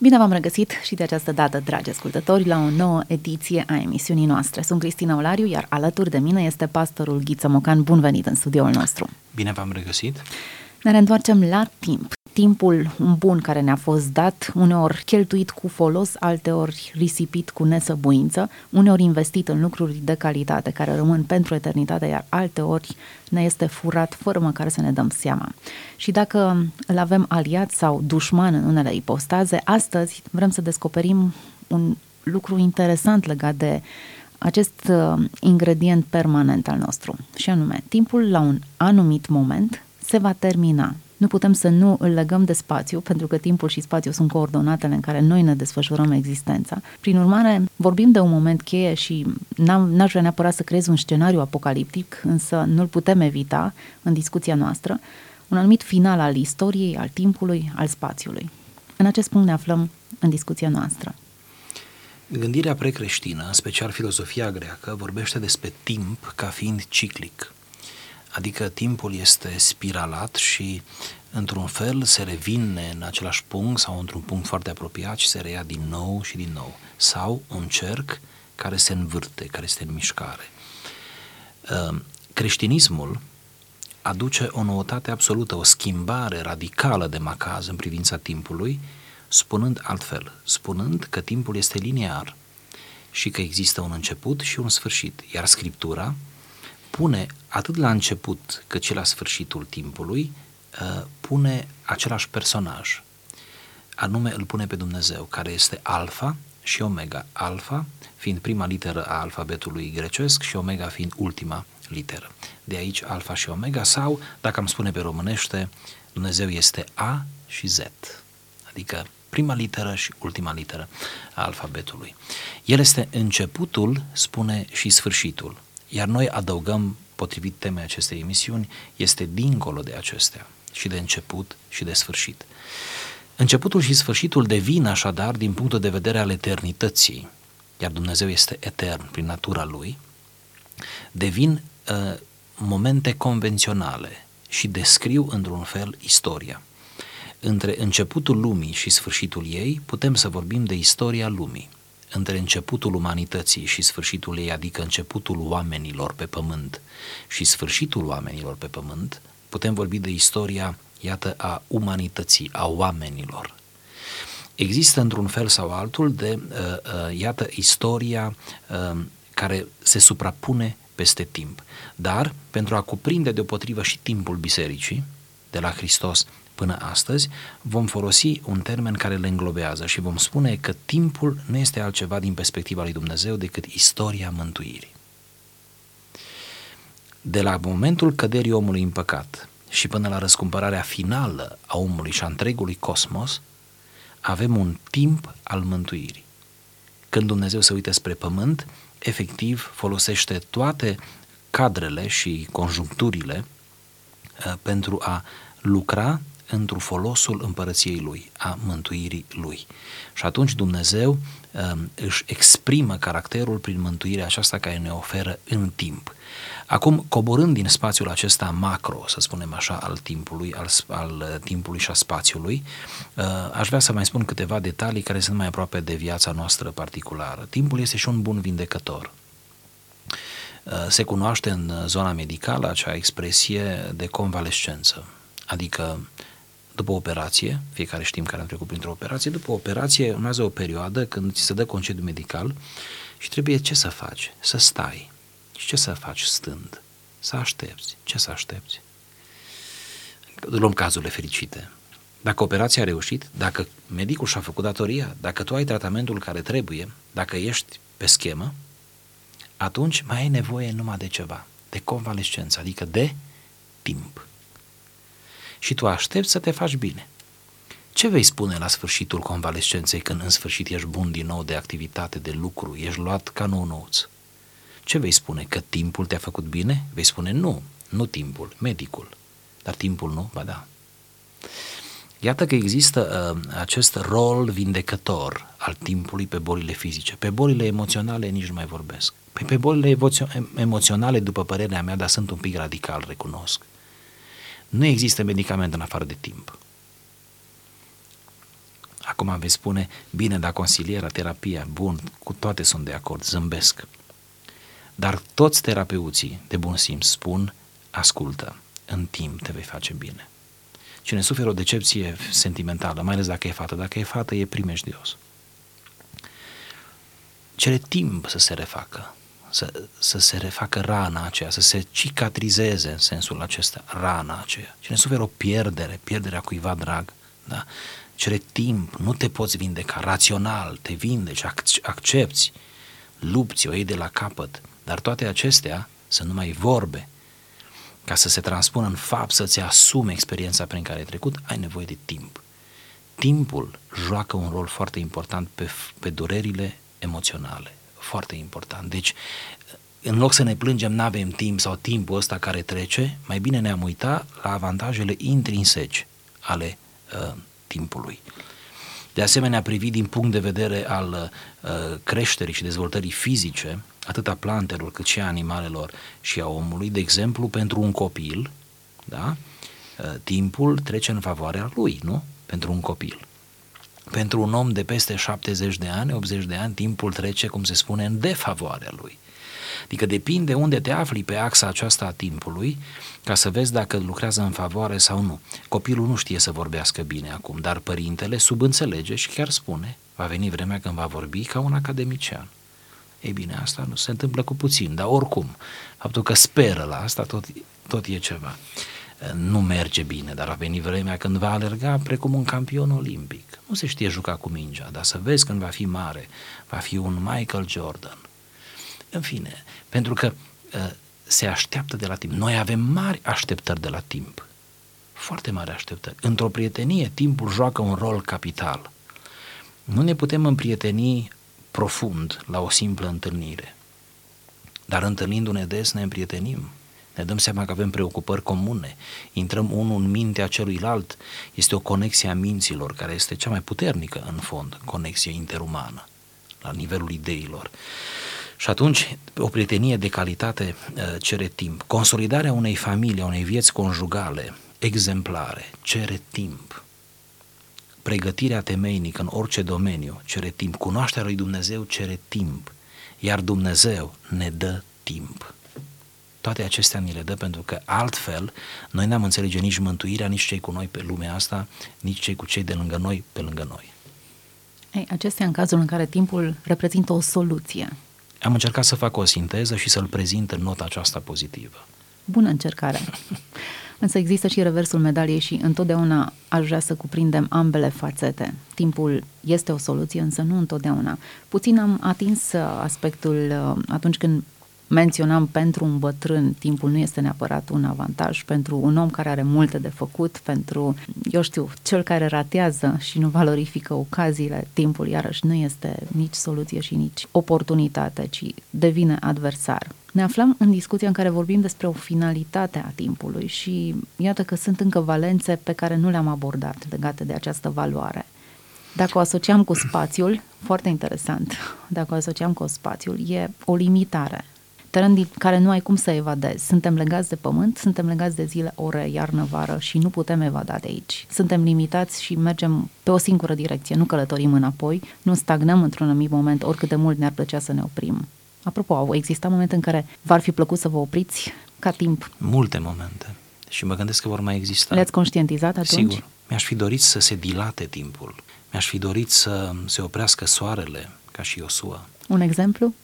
Bine v-am regăsit și de această dată, dragi ascultători, la o nouă ediție a emisiunii noastre. Sunt Cristina Olariu, iar alături de mine este pastorul Ghiță Mocan. Bun venit în studioul nostru! Bine v-am regăsit! Ne reîntoarcem la timp timpul bun care ne-a fost dat, uneori cheltuit cu folos, alteori risipit cu nesăbuință, uneori investit în lucruri de calitate care rămân pentru eternitate, iar alteori ne este furat fără măcar să ne dăm seama. Și dacă îl avem aliat sau dușman în unele ipostaze, astăzi vrem să descoperim un lucru interesant legat de acest uh, ingredient permanent al nostru, și anume, timpul la un anumit moment se va termina nu putem să nu îl legăm de spațiu, pentru că timpul și spațiul sunt coordonatele în care noi ne desfășurăm existența. Prin urmare, vorbim de un moment cheie și n-am, n-aș vrea neapărat să creez un scenariu apocaliptic, însă nu-l putem evita în discuția noastră, un anumit final al istoriei, al timpului, al spațiului. În acest punct ne aflăm în discuția noastră. Gândirea precreștină, în special filozofia greacă, vorbește despre timp ca fiind ciclic. Adică timpul este spiralat și într-un fel se revine în același punct sau într-un punct foarte apropiat și se reia din nou și din nou. Sau un cerc care se învârte, care este în mișcare. Ehm, creștinismul aduce o noutate absolută, o schimbare radicală de macaz în privința timpului, spunând altfel, spunând că timpul este linear și că există un început și un sfârșit, iar Scriptura pune atât la început cât și la sfârșitul timpului, uh, pune același personaj, anume îl pune pe Dumnezeu, care este alfa și omega. Alfa fiind prima literă a alfabetului grecesc și omega fiind ultima literă. De aici alfa și omega sau, dacă am spune pe românește, Dumnezeu este A și Z, adică prima literă și ultima literă a alfabetului. El este începutul, spune și sfârșitul. Iar noi adăugăm, potrivit temei acestei emisiuni, este dincolo de acestea, și de început și de sfârșit. Începutul și sfârșitul devin așadar din punctul de vedere al eternității, iar Dumnezeu este etern prin natura Lui, devin uh, momente convenționale și descriu într-un fel istoria. Între începutul lumii și sfârșitul ei putem să vorbim de istoria lumii între începutul umanității și sfârșitul ei, adică începutul oamenilor pe pământ și sfârșitul oamenilor pe pământ, putem vorbi de istoria, iată, a umanității, a oamenilor. Există într-un fel sau altul de, uh, uh, iată, istoria uh, care se suprapune peste timp. Dar, pentru a cuprinde deopotrivă și timpul bisericii, de la Hristos până astăzi, vom folosi un termen care le înglobează și vom spune că timpul nu este altceva din perspectiva lui Dumnezeu decât istoria mântuirii. De la momentul căderii omului în păcat și până la răscumpărarea finală a omului și a întregului cosmos, avem un timp al mântuirii. Când Dumnezeu se uită spre pământ, efectiv folosește toate cadrele și conjuncturile uh, pentru a lucra într-un folosul împărăției lui, a mântuirii lui. Și atunci Dumnezeu um, își exprimă caracterul prin mântuirea aceasta care ne oferă în timp. Acum, coborând din spațiul acesta macro, să spunem așa, al timpului, al, al uh, timpului și a spațiului, uh, aș vrea să mai spun câteva detalii care sunt mai aproape de viața noastră particulară. Timpul este și un bun vindecător. Uh, se cunoaște în zona medicală acea expresie de convalescență, adică după operație, fiecare știm care am trecut printr-o operație, după operație urmează o perioadă când ți se dă concediu medical și trebuie ce să faci? Să stai. Și ce să faci stând? Să aștepți. Ce să aștepți? Luăm cazurile fericite. Dacă operația a reușit, dacă medicul și-a făcut datoria, dacă tu ai tratamentul care trebuie, dacă ești pe schemă, atunci mai ai nevoie numai de ceva, de convalescență, adică de timp și tu aștepți să te faci bine. Ce vei spune la sfârșitul convalescenței când în sfârșit ești bun din nou de activitate, de lucru, ești luat ca nou nouț? Ce vei spune? Că timpul te-a făcut bine? Vei spune nu, nu timpul, medicul. Dar timpul nu? Ba da. Iată că există uh, acest rol vindecător al timpului pe bolile fizice. Pe bolile emoționale nici nu mai vorbesc. Păi pe bolile emoționale, după părerea mea, dar sunt un pic radical, recunosc. Nu există medicament în afară de timp. Acum vei spune, bine, dar consiliera, terapia, bun, cu toate sunt de acord, zâmbesc. Dar toți terapeuții de bun simț spun, ascultă, în timp te vei face bine. Cine suferă o decepție sentimentală, mai ales dacă e fată, dacă e fată, e primejdios. Cere timp să se refacă, să, să se refacă rana aceea, să se cicatrizeze în sensul acesta, rana aceea. Cine suferă o pierdere, pierderea cuiva drag, da? cere timp, nu te poți vindeca, rațional, te vindeci, accepti, lupți, o iei de la capăt, dar toate acestea sunt numai vorbe. Ca să se transpună în fapt, să-ți asumi experiența prin care ai trecut, ai nevoie de timp. Timpul joacă un rol foarte important pe, pe durerile emoționale. Foarte important. Deci, în loc să ne plângem, nu avem timp sau timpul ăsta care trece, mai bine ne-am uitat la avantajele intrinseci ale uh, timpului. De asemenea, privit din punct de vedere al uh, creșterii și dezvoltării fizice, atât a plantelor cât și a animalelor și a omului, de exemplu, pentru un copil, da? Uh, timpul trece în favoarea lui, nu? Pentru un copil. Pentru un om de peste 70 de ani, 80 de ani, timpul trece, cum se spune, în defavoarea lui. Adică depinde unde te afli pe axa aceasta a timpului ca să vezi dacă lucrează în favoare sau nu. Copilul nu știe să vorbească bine acum, dar părintele subînțelege și chiar spune, va veni vremea când va vorbi ca un academician. Ei bine, asta nu se întâmplă cu puțin, dar oricum, faptul că speră la asta tot, tot e ceva. Nu merge bine, dar a venit vremea când va alerga precum un campion olimpic. Nu se știe juca cu mingea, dar să vezi când va fi mare, va fi un Michael Jordan. În fine, pentru că uh, se așteaptă de la timp. Noi avem mari așteptări de la timp. Foarte mari așteptări. Într-o prietenie, timpul joacă un rol capital. Nu ne putem împrieteni profund la o simplă întâlnire. Dar întâlnindu-ne des ne împrietenim. Ne dăm seama că avem preocupări comune. Intrăm unul în mintea celuilalt. Este o conexie a minților care este cea mai puternică în fond, conexie interumană, la nivelul ideilor. Și atunci, o prietenie de calitate uh, cere timp. Consolidarea unei familii, a unei vieți conjugale exemplare, cere timp. Pregătirea temeinică în orice domeniu cere timp. Cunoașterea lui Dumnezeu cere timp. Iar Dumnezeu ne dă timp. Toate acestea ni le dă pentru că altfel noi n-am înțelege nici mântuirea, nici cei cu noi pe lumea asta, nici cei cu cei de lângă noi pe lângă noi. Ei, acestea în cazul în care timpul reprezintă o soluție am încercat să fac o sinteză și să-l prezint în nota aceasta pozitivă. Bună încercare! Însă există și reversul medaliei și întotdeauna aș vrea să cuprindem ambele fațete. Timpul este o soluție, însă nu întotdeauna. Puțin am atins aspectul uh, atunci când menționam pentru un bătrân, timpul nu este neapărat un avantaj, pentru un om care are multe de făcut, pentru, eu știu, cel care ratează și nu valorifică ocaziile, timpul iarăși nu este nici soluție și nici oportunitate, ci devine adversar. Ne aflăm în discuția în care vorbim despre o finalitate a timpului și iată că sunt încă valențe pe care nu le-am abordat legate de această valoare. Dacă o asociam cu spațiul, foarte interesant, dacă o asociam cu spațiul, e o limitare teren din care nu ai cum să evadezi. Suntem legați de pământ, suntem legați de zile, ore, iarnă, vară și nu putem evada de aici. Suntem limitați și mergem pe o singură direcție, nu călătorim înapoi, nu stagnăm într-un anumit moment, oricât de mult ne-ar plăcea să ne oprim. Apropo, au existat momente în care v-ar fi plăcut să vă opriți ca timp? Multe momente. Și mă gândesc că vor mai exista. Le-ați conștientizat atunci? Sigur. Mi-aș fi dorit să se dilate timpul. Mi-aș fi dorit să se oprească soarele, ca și Iosua. Un exemplu?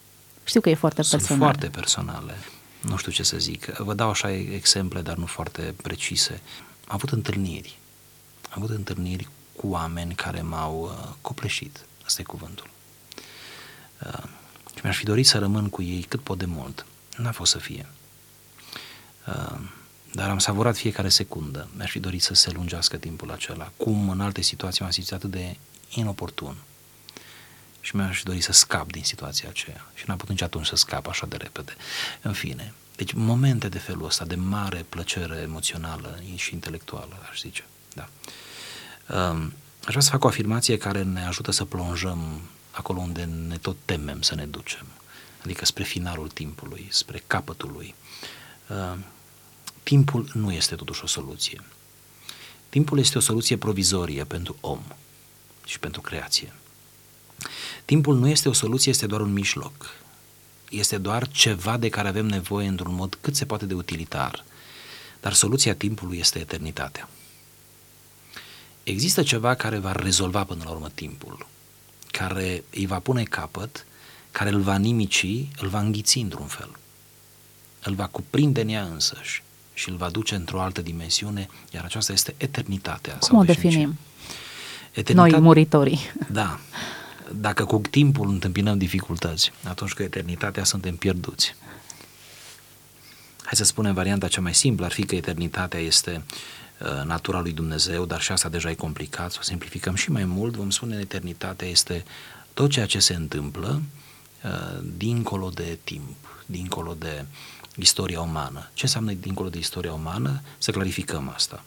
Știu că e foarte personal. Sunt foarte personale. Nu știu ce să zic. Vă dau așa exemple, dar nu foarte precise. Am avut întâlniri. Am avut întâlniri cu oameni care m-au uh, copleșit. Asta e cuvântul. Uh, și mi-aș fi dorit să rămân cu ei cât pot de mult. N-a fost să fie. Uh, dar am savurat fiecare secundă. Mi-aș fi dorit să se lungească timpul acela. Cum în alte situații m-am simțit atât de inoportun și mi-aș dori să scap din situația aceea. Și n-am putut nici atunci să scap așa de repede. În fine, deci momente de felul ăsta, de mare plăcere emoțională și intelectuală, aș zice. Da. Um, aș vrea să fac o afirmație care ne ajută să plonjăm acolo unde ne tot temem să ne ducem, adică spre finalul timpului, spre capătul lui. Uh, timpul nu este totuși o soluție. Timpul este o soluție provizorie pentru om și pentru creație. Timpul nu este o soluție, este doar un mijloc. Este doar ceva de care avem nevoie într-un mod cât se poate de utilitar. Dar soluția timpului este eternitatea. Există ceva care va rezolva până la urmă timpul, care îi va pune capăt, care îl va nimici, îl va înghiți într-un fel. Îl va cuprinde în ea însăși și îl va duce într-o altă dimensiune, iar aceasta este eternitatea. Cum o definim? Eternitatea, Noi, muritorii. Da. Dacă cu timpul întâmpinăm dificultăți, atunci cu eternitatea suntem pierduți. Hai să spunem varianta cea mai simplă, ar fi că eternitatea este uh, natura lui Dumnezeu, dar și asta deja e complicat, să o simplificăm și mai mult, vom spune eternitatea este tot ceea ce se întâmplă uh, dincolo de timp, dincolo de istoria umană. Ce înseamnă dincolo de istoria umană? Să clarificăm asta.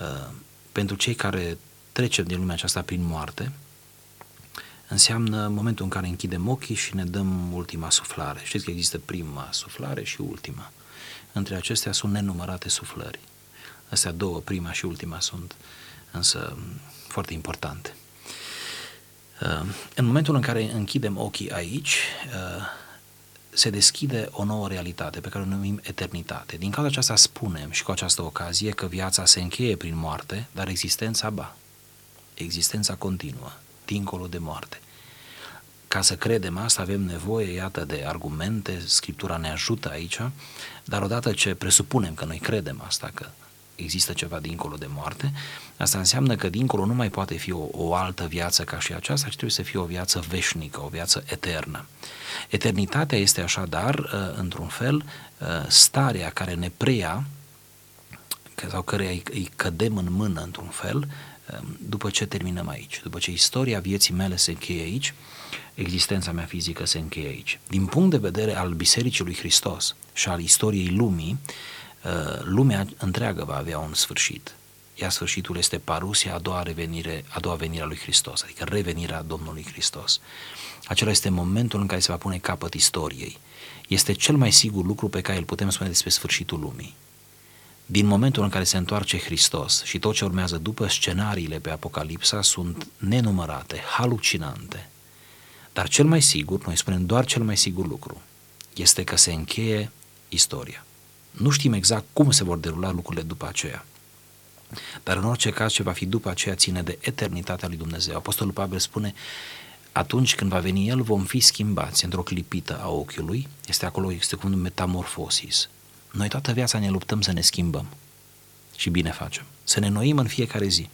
Uh, pentru cei care trecem din lumea aceasta prin moarte, înseamnă momentul în care închidem ochii și ne dăm ultima suflare. Știți că există prima suflare și ultima. Între acestea sunt nenumărate suflări. Astea două, prima și ultima, sunt însă foarte importante. Uh, în momentul în care închidem ochii aici, uh, se deschide o nouă realitate pe care o numim eternitate. Din cauza aceasta spunem și cu această ocazie că viața se încheie prin moarte, dar existența ba. Existența continuă, dincolo de moarte. Ca să credem asta avem nevoie, iată, de argumente, Scriptura ne ajută aici, dar odată ce presupunem că noi credem asta, că există ceva dincolo de moarte, asta înseamnă că dincolo nu mai poate fi o, o altă viață ca și aceasta, ci trebuie să fie o viață veșnică, o viață eternă. Eternitatea este așadar, uh, într-un fel, uh, starea care ne preia, sau care îi cădem în mână, într-un fel, um, după ce terminăm aici, după ce istoria vieții mele se încheie aici, existența mea fizică se încheie aici. Din punct de vedere al Bisericii lui Hristos și al istoriei lumii, uh, lumea întreagă va avea un sfârșit. Iar sfârșitul este parusia, a doua revenire, a doua venire a lui Hristos, adică revenirea Domnului Hristos. Acela este momentul în care se va pune capăt istoriei. Este cel mai sigur lucru pe care îl putem spune despre sfârșitul lumii. Din momentul în care se întoarce Hristos și tot ce urmează după scenariile pe Apocalipsa sunt nenumărate, halucinante. Dar cel mai sigur, noi spunem doar cel mai sigur lucru, este că se încheie istoria. Nu știm exact cum se vor derula lucrurile după aceea. Dar în orice caz ce va fi după aceea ține de eternitatea lui Dumnezeu. Apostolul Pavel spune, atunci când va veni El, vom fi schimbați într-o clipită a ochiului. Este acolo, este cuvântul metamorfosis. Noi toată viața ne luptăm să ne schimbăm. Și bine facem. Să ne noim în fiecare zi.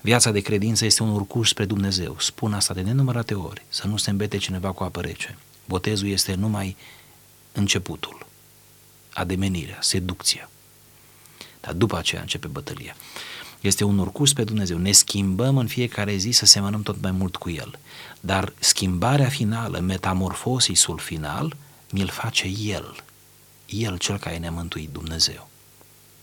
Viața de credință este un urcuș spre Dumnezeu. Spun asta de nenumărate ori. Să nu se îmbete cineva cu apă rece. Botezul este numai începutul. Ademenirea, seducția. Dar după aceea începe bătălia. Este un urcus pe Dumnezeu. Ne schimbăm în fiecare zi să semănăm tot mai mult cu El. Dar schimbarea finală, metamorfosisul final, mi-l face El. El cel care ne-a mântuit Dumnezeu.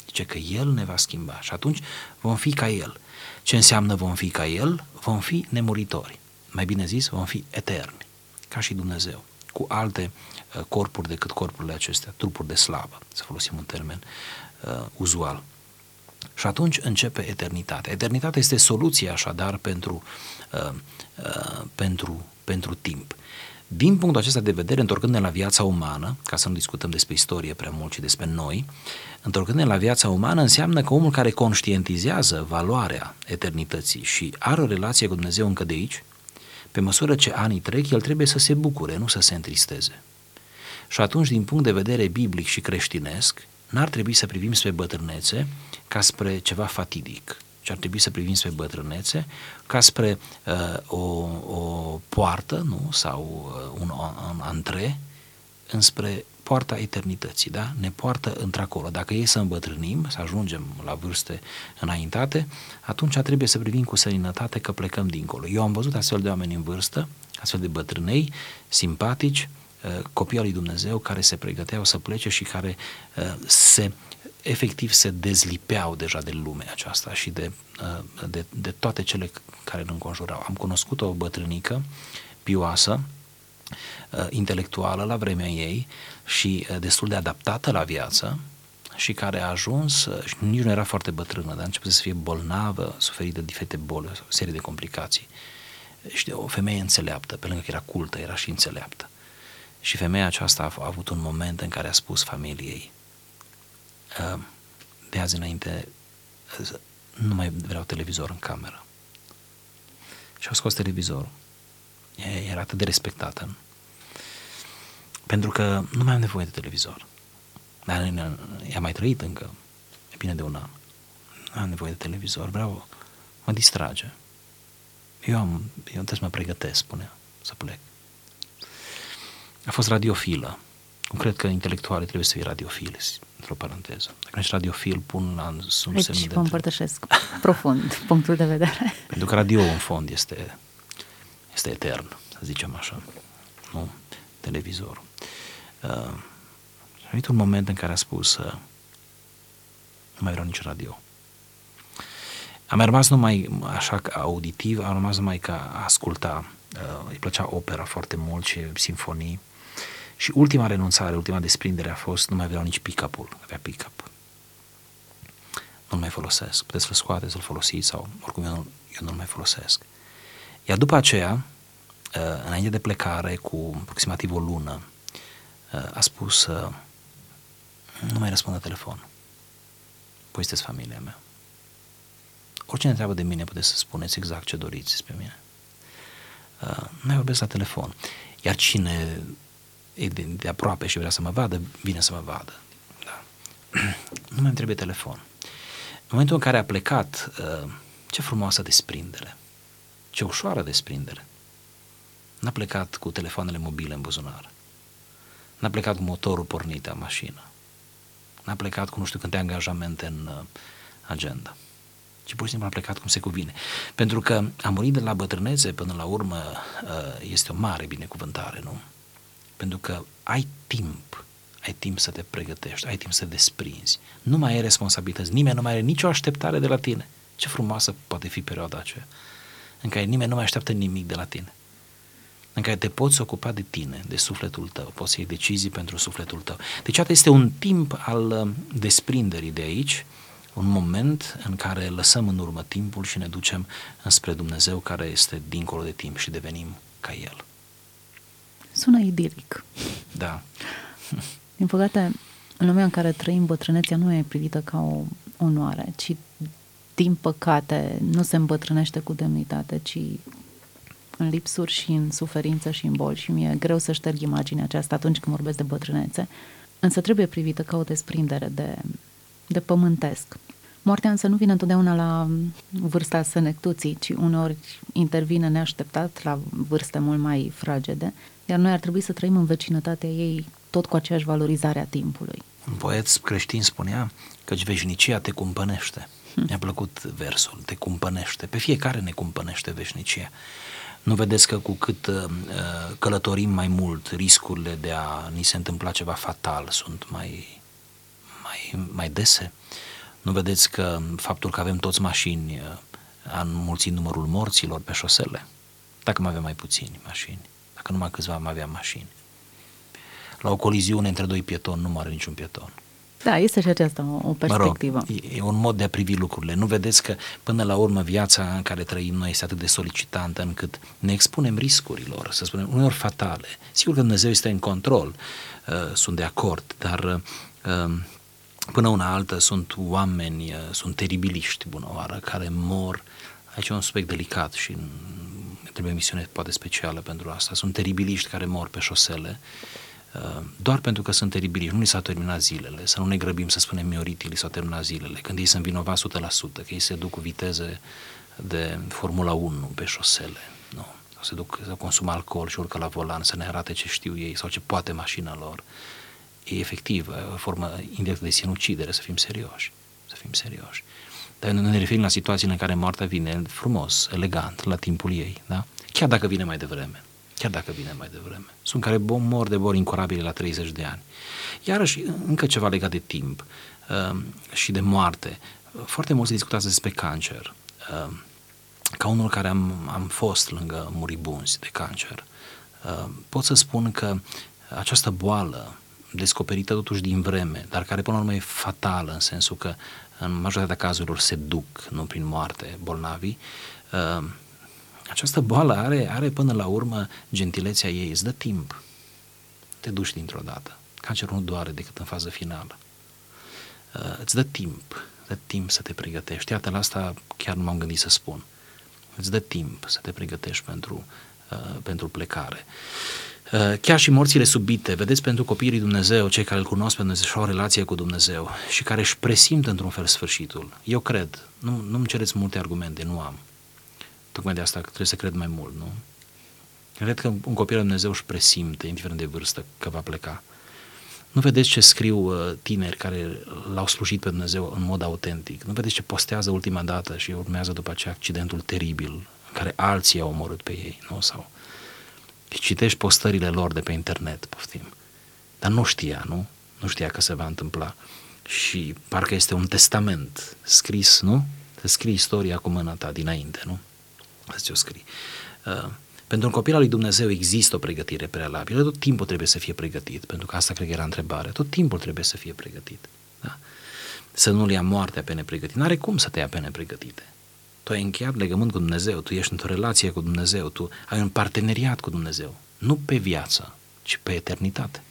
Zice că El ne va schimba și atunci vom fi ca El. Ce înseamnă vom fi ca El? Vom fi nemuritori. Mai bine zis, vom fi eterni, ca și Dumnezeu, cu alte uh, corpuri decât corpurile acestea, trupuri de slavă, să folosim un termen uh, uzual. Și atunci începe eternitatea. Eternitatea este soluția așadar pentru, uh, uh, pentru, pentru timp. Din punctul acesta de vedere, întorcându-ne la viața umană, ca să nu discutăm despre istorie prea mult, ci despre noi, întorcându-ne la viața umană înseamnă că omul care conștientizează valoarea eternității și are o relație cu Dumnezeu încă de aici, pe măsură ce anii trec, el trebuie să se bucure, nu să se întristeze. Și atunci, din punct de vedere biblic și creștinesc, n-ar trebui să privim spre bătrânețe ca spre ceva fatidic, ci ar trebui să privim spre bătrânețe ca spre uh, o, o poartă nu? sau uh, un, un antre înspre poarta eternității, da? Ne poartă într-acolo. Dacă e să îmbătrânim, să ajungem la vârste înaintate, atunci trebuie să privim cu seninătate că plecăm dincolo. Eu am văzut astfel de oameni în vârstă, astfel de bătrânei, simpatici, uh, copii al lui Dumnezeu care se pregăteau să plece și care uh, se efectiv se dezlipeau deja de lumea aceasta și de, uh, de, de toate cele care îl înconjurau. Am cunoscut o bătrânică pioasă, uh, intelectuală la vremea ei și uh, destul de adaptată la viață și care a ajuns, și nici nu era foarte bătrână, dar a început să fie bolnavă, suferit de diferite boli, o serie de complicații. Și o femeie înțeleaptă, pe lângă că era cultă, era și înțeleaptă. Și femeia aceasta a, a avut un moment în care a spus familiei, ă, de azi înainte nu mai vreau televizor în cameră. Și au scos televizorul. Era atât de respectată. Pentru că nu mai am nevoie de televizor. Dar i-a mai trăit încă, e bine de un an. Nu am nevoie de televizor, vreau, mă distrage. Eu, am, eu trebuie să mă pregătesc, spunea, să plec. A fost radiofilă. Cum cred că intelectualii trebuie să fie radiofili, într-o paranteză. Dacă nu ești radiofil, pun la sub Aici semnul de... vă împărtășesc profund punctul de vedere. Pentru că radio, în fond, este, este etern, să zicem așa. Nu televizorul. Uh, a venit un moment în care a spus uh, nu mai vreau nici radio. Am rămas numai așa auditiv, am rămas numai ca a asculta. Uh, îi plăcea opera foarte mult și simfonii. Și ultima renunțare, ultima desprindere a fost nu mai vreau nici pick-up-ul, avea pick-up. Nu-l mai folosesc. Puteți să-l scoateți, să-l folosiți sau oricum eu, nu, eu nu-l mai folosesc. Iar după aceea, uh, înainte de plecare, cu aproximativ o lună, uh, a spus uh, nu mai răspund la telefon. Păi sunteți familia mea. Oricine întreabă de mine, puteți să spuneți exact ce doriți despre mine. Uh, nu mai vorbesc la telefon. Iar cine e de, de aproape și vrea să mă vadă, vine să mă vadă. Da. nu mai trebuie telefon. În momentul în care a plecat, uh, ce frumoasă desprindere. Ce ușoară desprindere. N-a plecat cu telefoanele mobile în buzunar. N-a plecat cu motorul pornit a mașină n-a plecat cu nu știu câte angajamente în uh, agenda, ci pur și simplu a plecat cum se cuvine. Pentru că a murit de la bătrânețe până la urmă uh, este o mare binecuvântare, nu? Pentru că ai timp, ai timp să te pregătești, ai timp să te desprinzi. Nu mai ai responsabilități, nimeni nu mai are nicio așteptare de la tine. Ce frumoasă poate fi perioada aceea în care nimeni nu mai așteaptă nimic de la tine în care te poți ocupa de tine, de sufletul tău, poți să iei decizii pentru sufletul tău. Deci, atât este un timp al um, desprinderii de aici, un moment în care lăsăm în urmă timpul și ne ducem înspre Dumnezeu care este dincolo de timp și devenim ca El. Sună idilic. Da. Din păcate, în lumea în care trăim, bătrânețea nu e privită ca o onoare, ci, din păcate, nu se îmbătrânește cu demnitate, ci în lipsuri și în suferință și în boli și mi-e greu să șterg imaginea aceasta atunci când vorbesc de bătrânețe, însă trebuie privită ca o desprindere de, de pământesc. Moartea însă nu vine întotdeauna la vârsta senectuții, ci uneori intervine neașteptat la vârste mult mai fragede, iar noi ar trebui să trăim în vecinătatea ei tot cu aceeași valorizare a timpului. Un poet creștin spunea că veșnicia te cumpănește. Hm. Mi-a plăcut versul, te cumpănește. Pe fiecare ne cumpănește veșnicia. Nu vedeți că cu cât uh, călătorim mai mult, riscurile de a ni se întâmpla ceva fatal sunt mai, mai, mai dese? Nu vedeți că faptul că avem toți mașini uh, a înmulțit numărul morților pe șosele? Dacă mai avem mai puțini mașini, dacă numai câțiva mai avea mașini. La o coliziune între doi pietoni nu moare niciun pieton. Da, este și aceasta o, o perspectivă. Mă rog, e un mod de a privi lucrurile. Nu vedeți că până la urmă viața în care trăim noi este atât de solicitantă încât ne expunem riscurilor, să spunem, uneori fatale. Sigur că Dumnezeu este în control, uh, sunt de acord, dar uh, până una altă sunt oameni, uh, sunt teribiliști, bună oară, care mor. Aici e un subiect delicat și trebuie emisiune poate specială pentru asta. Sunt teribiliști care mor pe șosele Uh, doar pentru că sunt teribili, nu li s-au terminat zilele, să nu ne grăbim să spunem mioritii, li s-au terminat zilele, când ei sunt vinovați 100%, că ei se duc cu viteze de Formula 1 pe șosele, nu? Sau se duc să consumă alcool și urcă la volan să ne arate ce știu ei sau ce poate mașina lor. E efectiv o formă indirectă de sinucidere, să fim serioși, să fim serioși. Dar noi ne referim la situațiile în care moartea vine frumos, elegant, la timpul ei, da? Chiar dacă vine mai devreme chiar dacă vine mai devreme. Sunt care mor de boli incurabile la 30 de ani. Iarăși, încă ceva legat de timp uh, și de moarte. Foarte mult se discutează despre cancer. Uh, ca unul care am, am fost lângă muribunzi de cancer, uh, pot să spun că această boală descoperită totuși din vreme, dar care până la urmă e fatală în sensul că în majoritatea cazurilor se duc, nu prin moarte, bolnavii, uh, această boală are, are până la urmă gentilețea ei, îți dă timp. Te duci dintr-o dată. Cancerul nu doare decât în fază finală. Uh, îți dă timp, dă timp să te pregătești. Iată, la asta chiar nu m-am gândit să spun. Îți dă timp să te pregătești pentru, uh, pentru plecare. Uh, chiar și morțile subite, vedeți, pentru copiii lui Dumnezeu, cei care îl cunosc pe Dumnezeu și au o relație cu Dumnezeu și care își presimt într-un fel sfârșitul. Eu cred, nu, nu-mi cereți multe argumente, nu am. Tocmai de asta trebuie să cred mai mult, nu? Cred că un copil al Dumnezeu își presimte, indiferent de vârstă, că va pleca. Nu vedeți ce scriu uh, tineri care l-au slujit pe Dumnezeu în mod autentic. Nu vedeți ce postează ultima dată și urmează după aceea accidentul teribil în care alții au omorât pe ei, nu? Sau și citești postările lor de pe internet, poftim. Dar nu știa, nu? Nu știa că se va întâmpla. Și parcă este un testament scris, nu? Să scrii istoria cu mâna ta dinainte, nu? Să ți-o scrii. Uh, pentru un copil al lui Dumnezeu există o pregătire prealabilă, tot timpul trebuie să fie pregătit, pentru că asta cred că era întrebarea, tot timpul trebuie să fie pregătit. Da? Să nu-l ia moartea pe nepregătit. N-are cum să te ia pe nepregătite. Tu ai încheiat legământ cu Dumnezeu, tu ești într-o relație cu Dumnezeu, tu ai un parteneriat cu Dumnezeu. Nu pe viață, ci pe eternitate.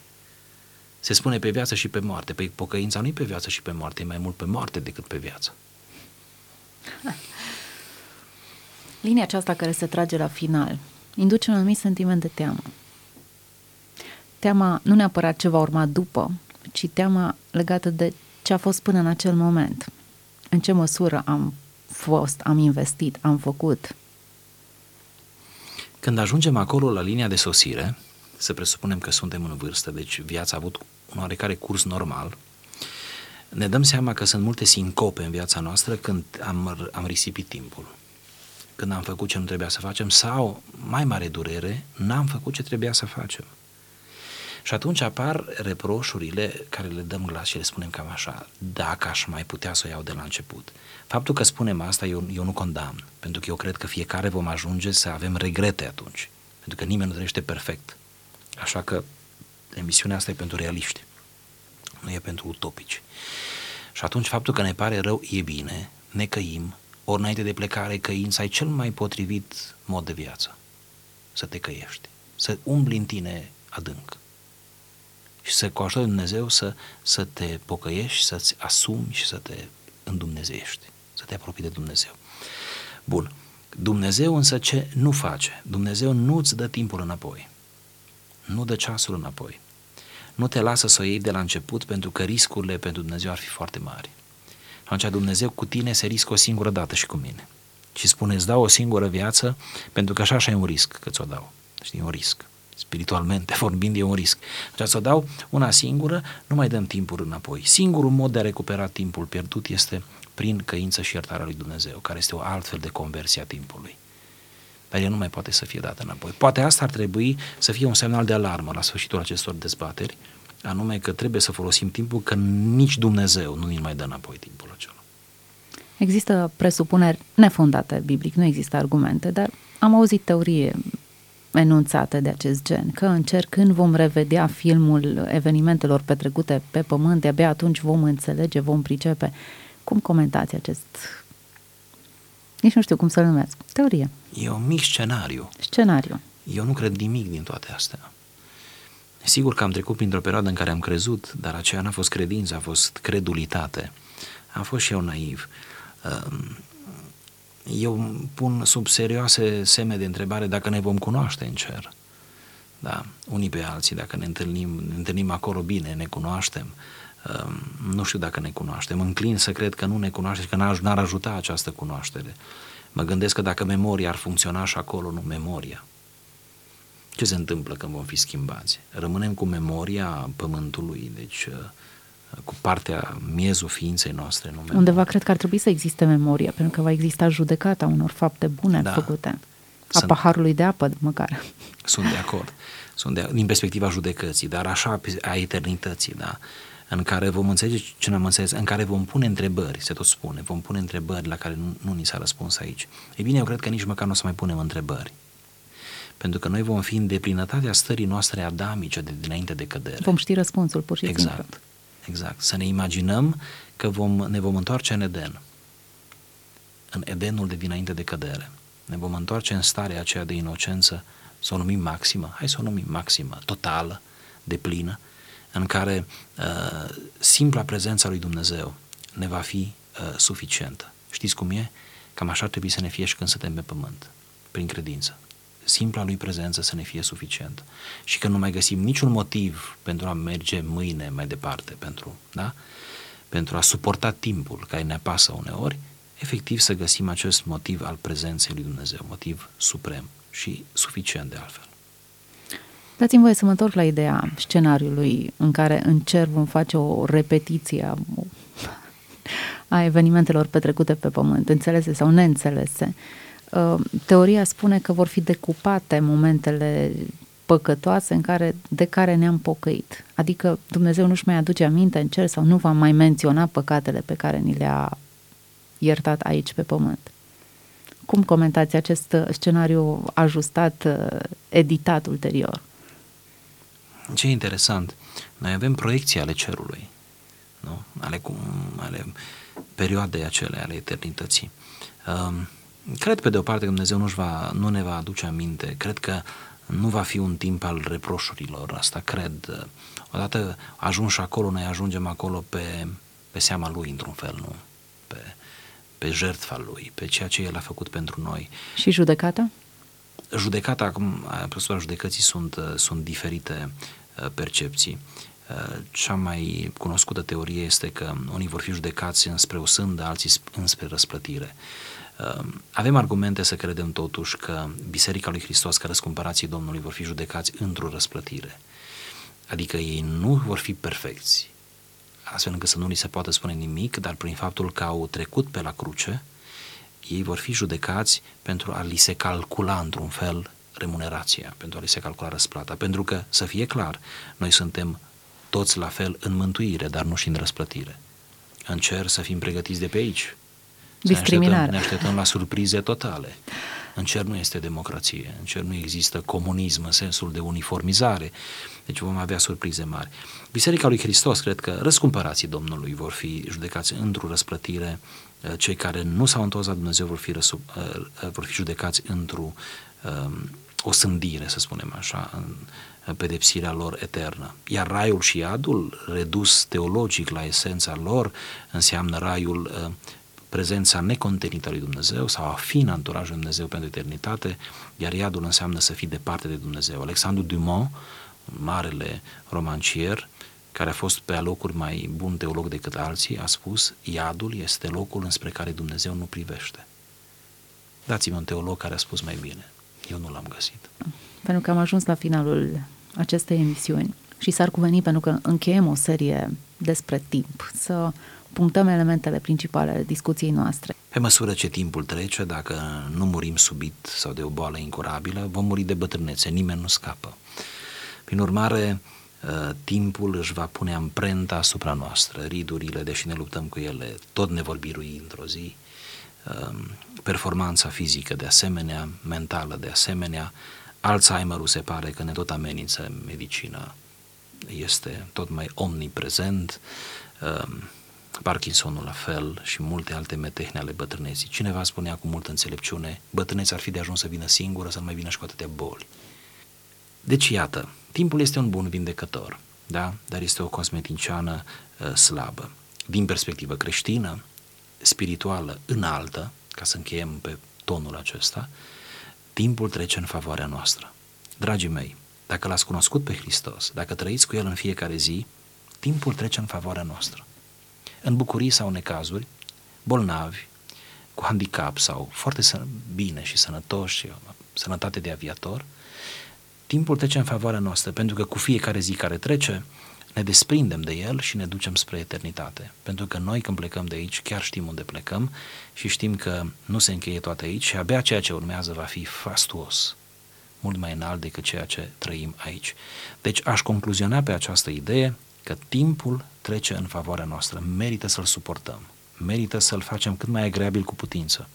Se spune pe viață și pe moarte. Păi pocăința nu e pe viață și pe moarte, e mai mult pe moarte decât pe viață. Linia aceasta care se trage la final induce un anumit sentiment de teamă. Teama nu neapărat ce va urma după, ci teama legată de ce a fost până în acel moment. În ce măsură am fost, am investit, am făcut. Când ajungem acolo la linia de sosire, să presupunem că suntem în vârstă, deci viața a avut un oarecare curs normal, ne dăm seama că sunt multe sincope în viața noastră când am, am risipit timpul. Când am făcut ce nu trebuia să facem sau, mai mare durere, n-am făcut ce trebuia să facem. Și atunci apar reproșurile care le dăm glas și le spunem cam așa, dacă aș mai putea să o iau de la început. Faptul că spunem asta eu, eu nu condamn, pentru că eu cred că fiecare vom ajunge să avem regrete atunci, pentru că nimeni nu trăiește perfect. Așa că emisiunea asta e pentru realiști, nu e pentru utopici. Și atunci faptul că ne pare rău e bine, ne căim, ori înainte de plecare căind să ai cel mai potrivit mod de viață, să te căiești, să umbli în tine adânc și să cu ajutorul Dumnezeu să, să te pocăiești, să-ți asumi și să te îndumnezeiești, să te apropii de Dumnezeu. Bun. Dumnezeu însă ce nu face? Dumnezeu nu îți dă timpul înapoi. Nu dă ceasul înapoi. Nu te lasă să o iei de la început pentru că riscurile pentru Dumnezeu ar fi foarte mari. Atunci Dumnezeu cu tine se riscă o singură dată și cu mine. Și spune, îți dau o singură viață pentru că așa așa e un risc că ți-o dau. Știi, un risc spiritualmente vorbind, e un risc. Deci să dau una singură, nu mai dăm timpul înapoi. Singurul mod de a recupera timpul pierdut este prin căință și iertarea lui Dumnezeu, care este o altfel de conversie a timpului. Dar el nu mai poate să fie dat înapoi. Poate asta ar trebui să fie un semnal de alarmă la sfârșitul acestor dezbateri, anume că trebuie să folosim timpul, că nici Dumnezeu nu ne mai dă înapoi timpul acela. Există presupuneri nefondate biblic, nu există argumente, dar am auzit teorie enunțate de acest gen, că în cer când vom revedea filmul evenimentelor petrecute pe pământ, de-abia atunci vom înțelege, vom pricepe. Cum comentați acest... Nici nu știu cum să-l numesc. Teorie. E un mic scenariu. Scenariu. Eu nu cred nimic din toate astea. Sigur că am trecut printr-o perioadă în care am crezut, dar aceea n-a fost credință, a fost credulitate. Am fost și eu naiv. Ehm, eu pun sub serioase semne de întrebare dacă ne vom cunoaște în cer. Da, unii pe alții, dacă ne întâlnim, ne întâlnim acolo bine, ne cunoaștem, um, nu știu dacă ne cunoaștem, înclin să cred că nu ne cunoaște și că n-ar ajuta această cunoaștere. Mă gândesc că dacă memoria ar funcționa și acolo, nu memoria. Ce se întâmplă când vom fi schimbați? Rămânem cu memoria pământului, deci uh, cu partea miezul ființei noastre. Nu Undeva cred că ar trebui să existe memoria, pentru că va exista judecata unor fapte bune da. făcute. A Sunt, paharului de apă, măcar. Sunt de acord. Sunt de, din perspectiva judecății, dar așa a eternității, da? în care vom înțelege ce n-am înțeles, în care vom pune întrebări, se tot spune, vom pune întrebări la care nu, nu ni s-a răspuns aici. Ei bine, eu cred că nici măcar nu o să mai punem întrebări. pentru că noi vom fi în deplinătatea stării noastre adamice de dinainte de cădere. Vom ști răspunsul, pur și exact, simplu. Exact. Să ne imaginăm că vom, ne vom întoarce în Eden, în Edenul de dinainte de cădere. Ne vom întoarce în starea aceea de inocență, să o numim maximă, hai să o numim maximă, totală, de plină, în care uh, simpla prezența lui Dumnezeu ne va fi uh, suficientă. Știți cum e? Cam așa ar trebui să ne fie și când suntem pe pământ, prin credință. Simpla lui prezență să ne fie suficient. Și că nu mai găsim niciun motiv pentru a merge mâine mai departe, pentru, da? pentru a suporta timpul care ne apasă uneori, efectiv să găsim acest motiv al prezenței lui Dumnezeu, motiv suprem și suficient de altfel. Dați-mi voie să mă întorc la ideea scenariului în care în cer vom face o repetiție a, a evenimentelor petrecute pe pământ, înțelese sau neînțelese. Uh, teoria spune că vor fi decupate momentele păcătoase în care, de care ne-am pocăit. Adică Dumnezeu nu-și mai aduce aminte în cer sau nu va mai menționa păcatele pe care ni le-a iertat aici pe pământ. Cum comentați acest scenariu ajustat, editat ulterior? Ce interesant. Noi avem proiecții ale cerului, nu? Ale, cum, ale perioadei acele, ale eternității. Um, cred pe de o parte că Dumnezeu nu, va, nu ne va aduce aminte. Cred că nu va fi un timp al reproșurilor, asta cred. Odată ajuns acolo, noi ajungem acolo pe, pe seama Lui, într-un fel, nu? Pe, pe jertfa Lui, pe ceea ce El a făcut pentru noi. Și judecata? Judecata, acum, asupra judecății sunt, sunt diferite uh, percepții. Uh, cea mai cunoscută teorie este că unii vor fi judecați înspre o sândă, alții înspre răsplătire. Uh, avem argumente să credem totuși că Biserica lui Hristos, ca răscumpărații Domnului, vor fi judecați într-o răsplătire. Adică ei nu vor fi perfecți, astfel încât să nu li se poată spune nimic, dar prin faptul că au trecut pe la cruce, ei vor fi judecați pentru a li se calcula într-un fel remunerația, pentru a li se calcula răsplata. Pentru că, să fie clar, noi suntem toți la fel în mântuire, dar nu și în răsplătire. În cer să fim pregătiți de pe aici. Discriminare. Ne așteptăm, ne așteptăm la surprize totale. În cer nu este democrație, în cer nu există comunism în sensul de uniformizare, deci vom avea surprize mari. Biserica lui Hristos, cred că răscumpărații Domnului vor fi judecați într-o răsplătire, uh, cei care nu s-au întors la Dumnezeu vor fi, răsub, uh, uh, vor fi judecați într-o um, o sândire, să spunem așa, în pedepsirea lor eternă. Iar raiul și iadul, redus teologic la esența lor, înseamnă raiul prezența necontenită lui Dumnezeu sau a fi în anturajul Dumnezeu pentru eternitate, iar iadul înseamnă să fii departe de Dumnezeu. Alexandru Dumont, marele romancier, care a fost pe alocuri mai bun teolog decât alții, a spus, iadul este locul înspre care Dumnezeu nu privește. Dați-mi un teolog care a spus mai bine. Eu nu l-am găsit. Pentru că am ajuns la finalul acestei emisiuni și s-ar cuveni, pentru că încheiem o serie despre timp, să punctăm elementele principale ale discuției noastre. Pe măsură ce timpul trece, dacă nu murim subit sau de o boală incurabilă, vom muri de bătrânețe, nimeni nu scapă. Prin urmare, ă, timpul își va pune amprenta asupra noastră, ridurile, deși ne luptăm cu ele, tot ne vor birui într-o zi, ă, performanța fizică de asemenea, mentală de asemenea, Alzheimerul se pare că ne tot amenință. Medicina, este tot mai omniprezent, ă, Parkinsonul la fel și multe alte metehne ale bătrâneții. Cineva spunea cu multă înțelepciune, bătrâneți ar fi de ajuns să vină singură, să nu mai vină și cu atâtea boli. Deci, iată, timpul este un bun vindecător, da? dar este o cosmeticiană uh, slabă. Din perspectivă creștină, spirituală, înaltă, ca să încheiem pe tonul acesta, timpul trece în favoarea noastră. Dragii mei, dacă l-ați cunoscut pe Hristos, dacă trăiți cu El în fiecare zi, timpul trece în favoarea noastră în bucurii sau necazuri, bolnavi, cu handicap sau foarte bine și sănătoși, sănătate de aviator, timpul trece în favoarea noastră, pentru că cu fiecare zi care trece, ne desprindem de el și ne ducem spre eternitate. Pentru că noi când plecăm de aici, chiar știm unde plecăm și știm că nu se încheie toate aici și abia ceea ce urmează va fi fastuos, mult mai înalt decât ceea ce trăim aici. Deci aș concluziona pe această idee că timpul trece în favoarea noastră, merită să-l suportăm, merită să-l facem cât mai agreabil cu putință,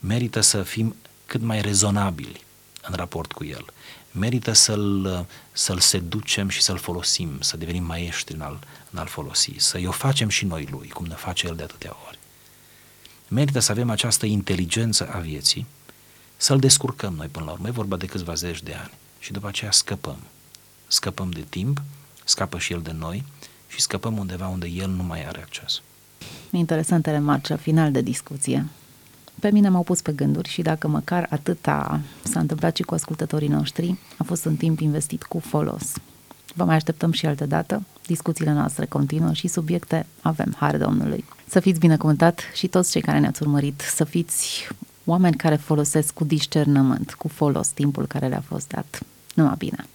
merită să fim cât mai rezonabili în raport cu el. Merită să-l, să-l seducem și să-l folosim, să devenim maestri în al, în al folosi, să-i o facem și noi lui, cum ne face el de atâtea ori. Merită să avem această inteligență a vieții, să-l descurcăm noi până la urmă. E vorba de câțiva zeci de ani. Și după aceea scăpăm. Scăpăm de timp, scapă și el de noi și scăpăm undeva unde el nu mai are acces. Interesante remarci la final de discuție. Pe mine m-au pus pe gânduri și dacă măcar atâta s-a întâmplat și cu ascultătorii noștri, a fost un timp investit cu folos. Vă mai așteptăm și altă dată. Discuțiile noastre continuă și subiecte avem, har Domnului. Să fiți binecuvântat și toți cei care ne-ați urmărit, să fiți oameni care folosesc cu discernământ, cu folos timpul care le-a fost dat. Numai bine!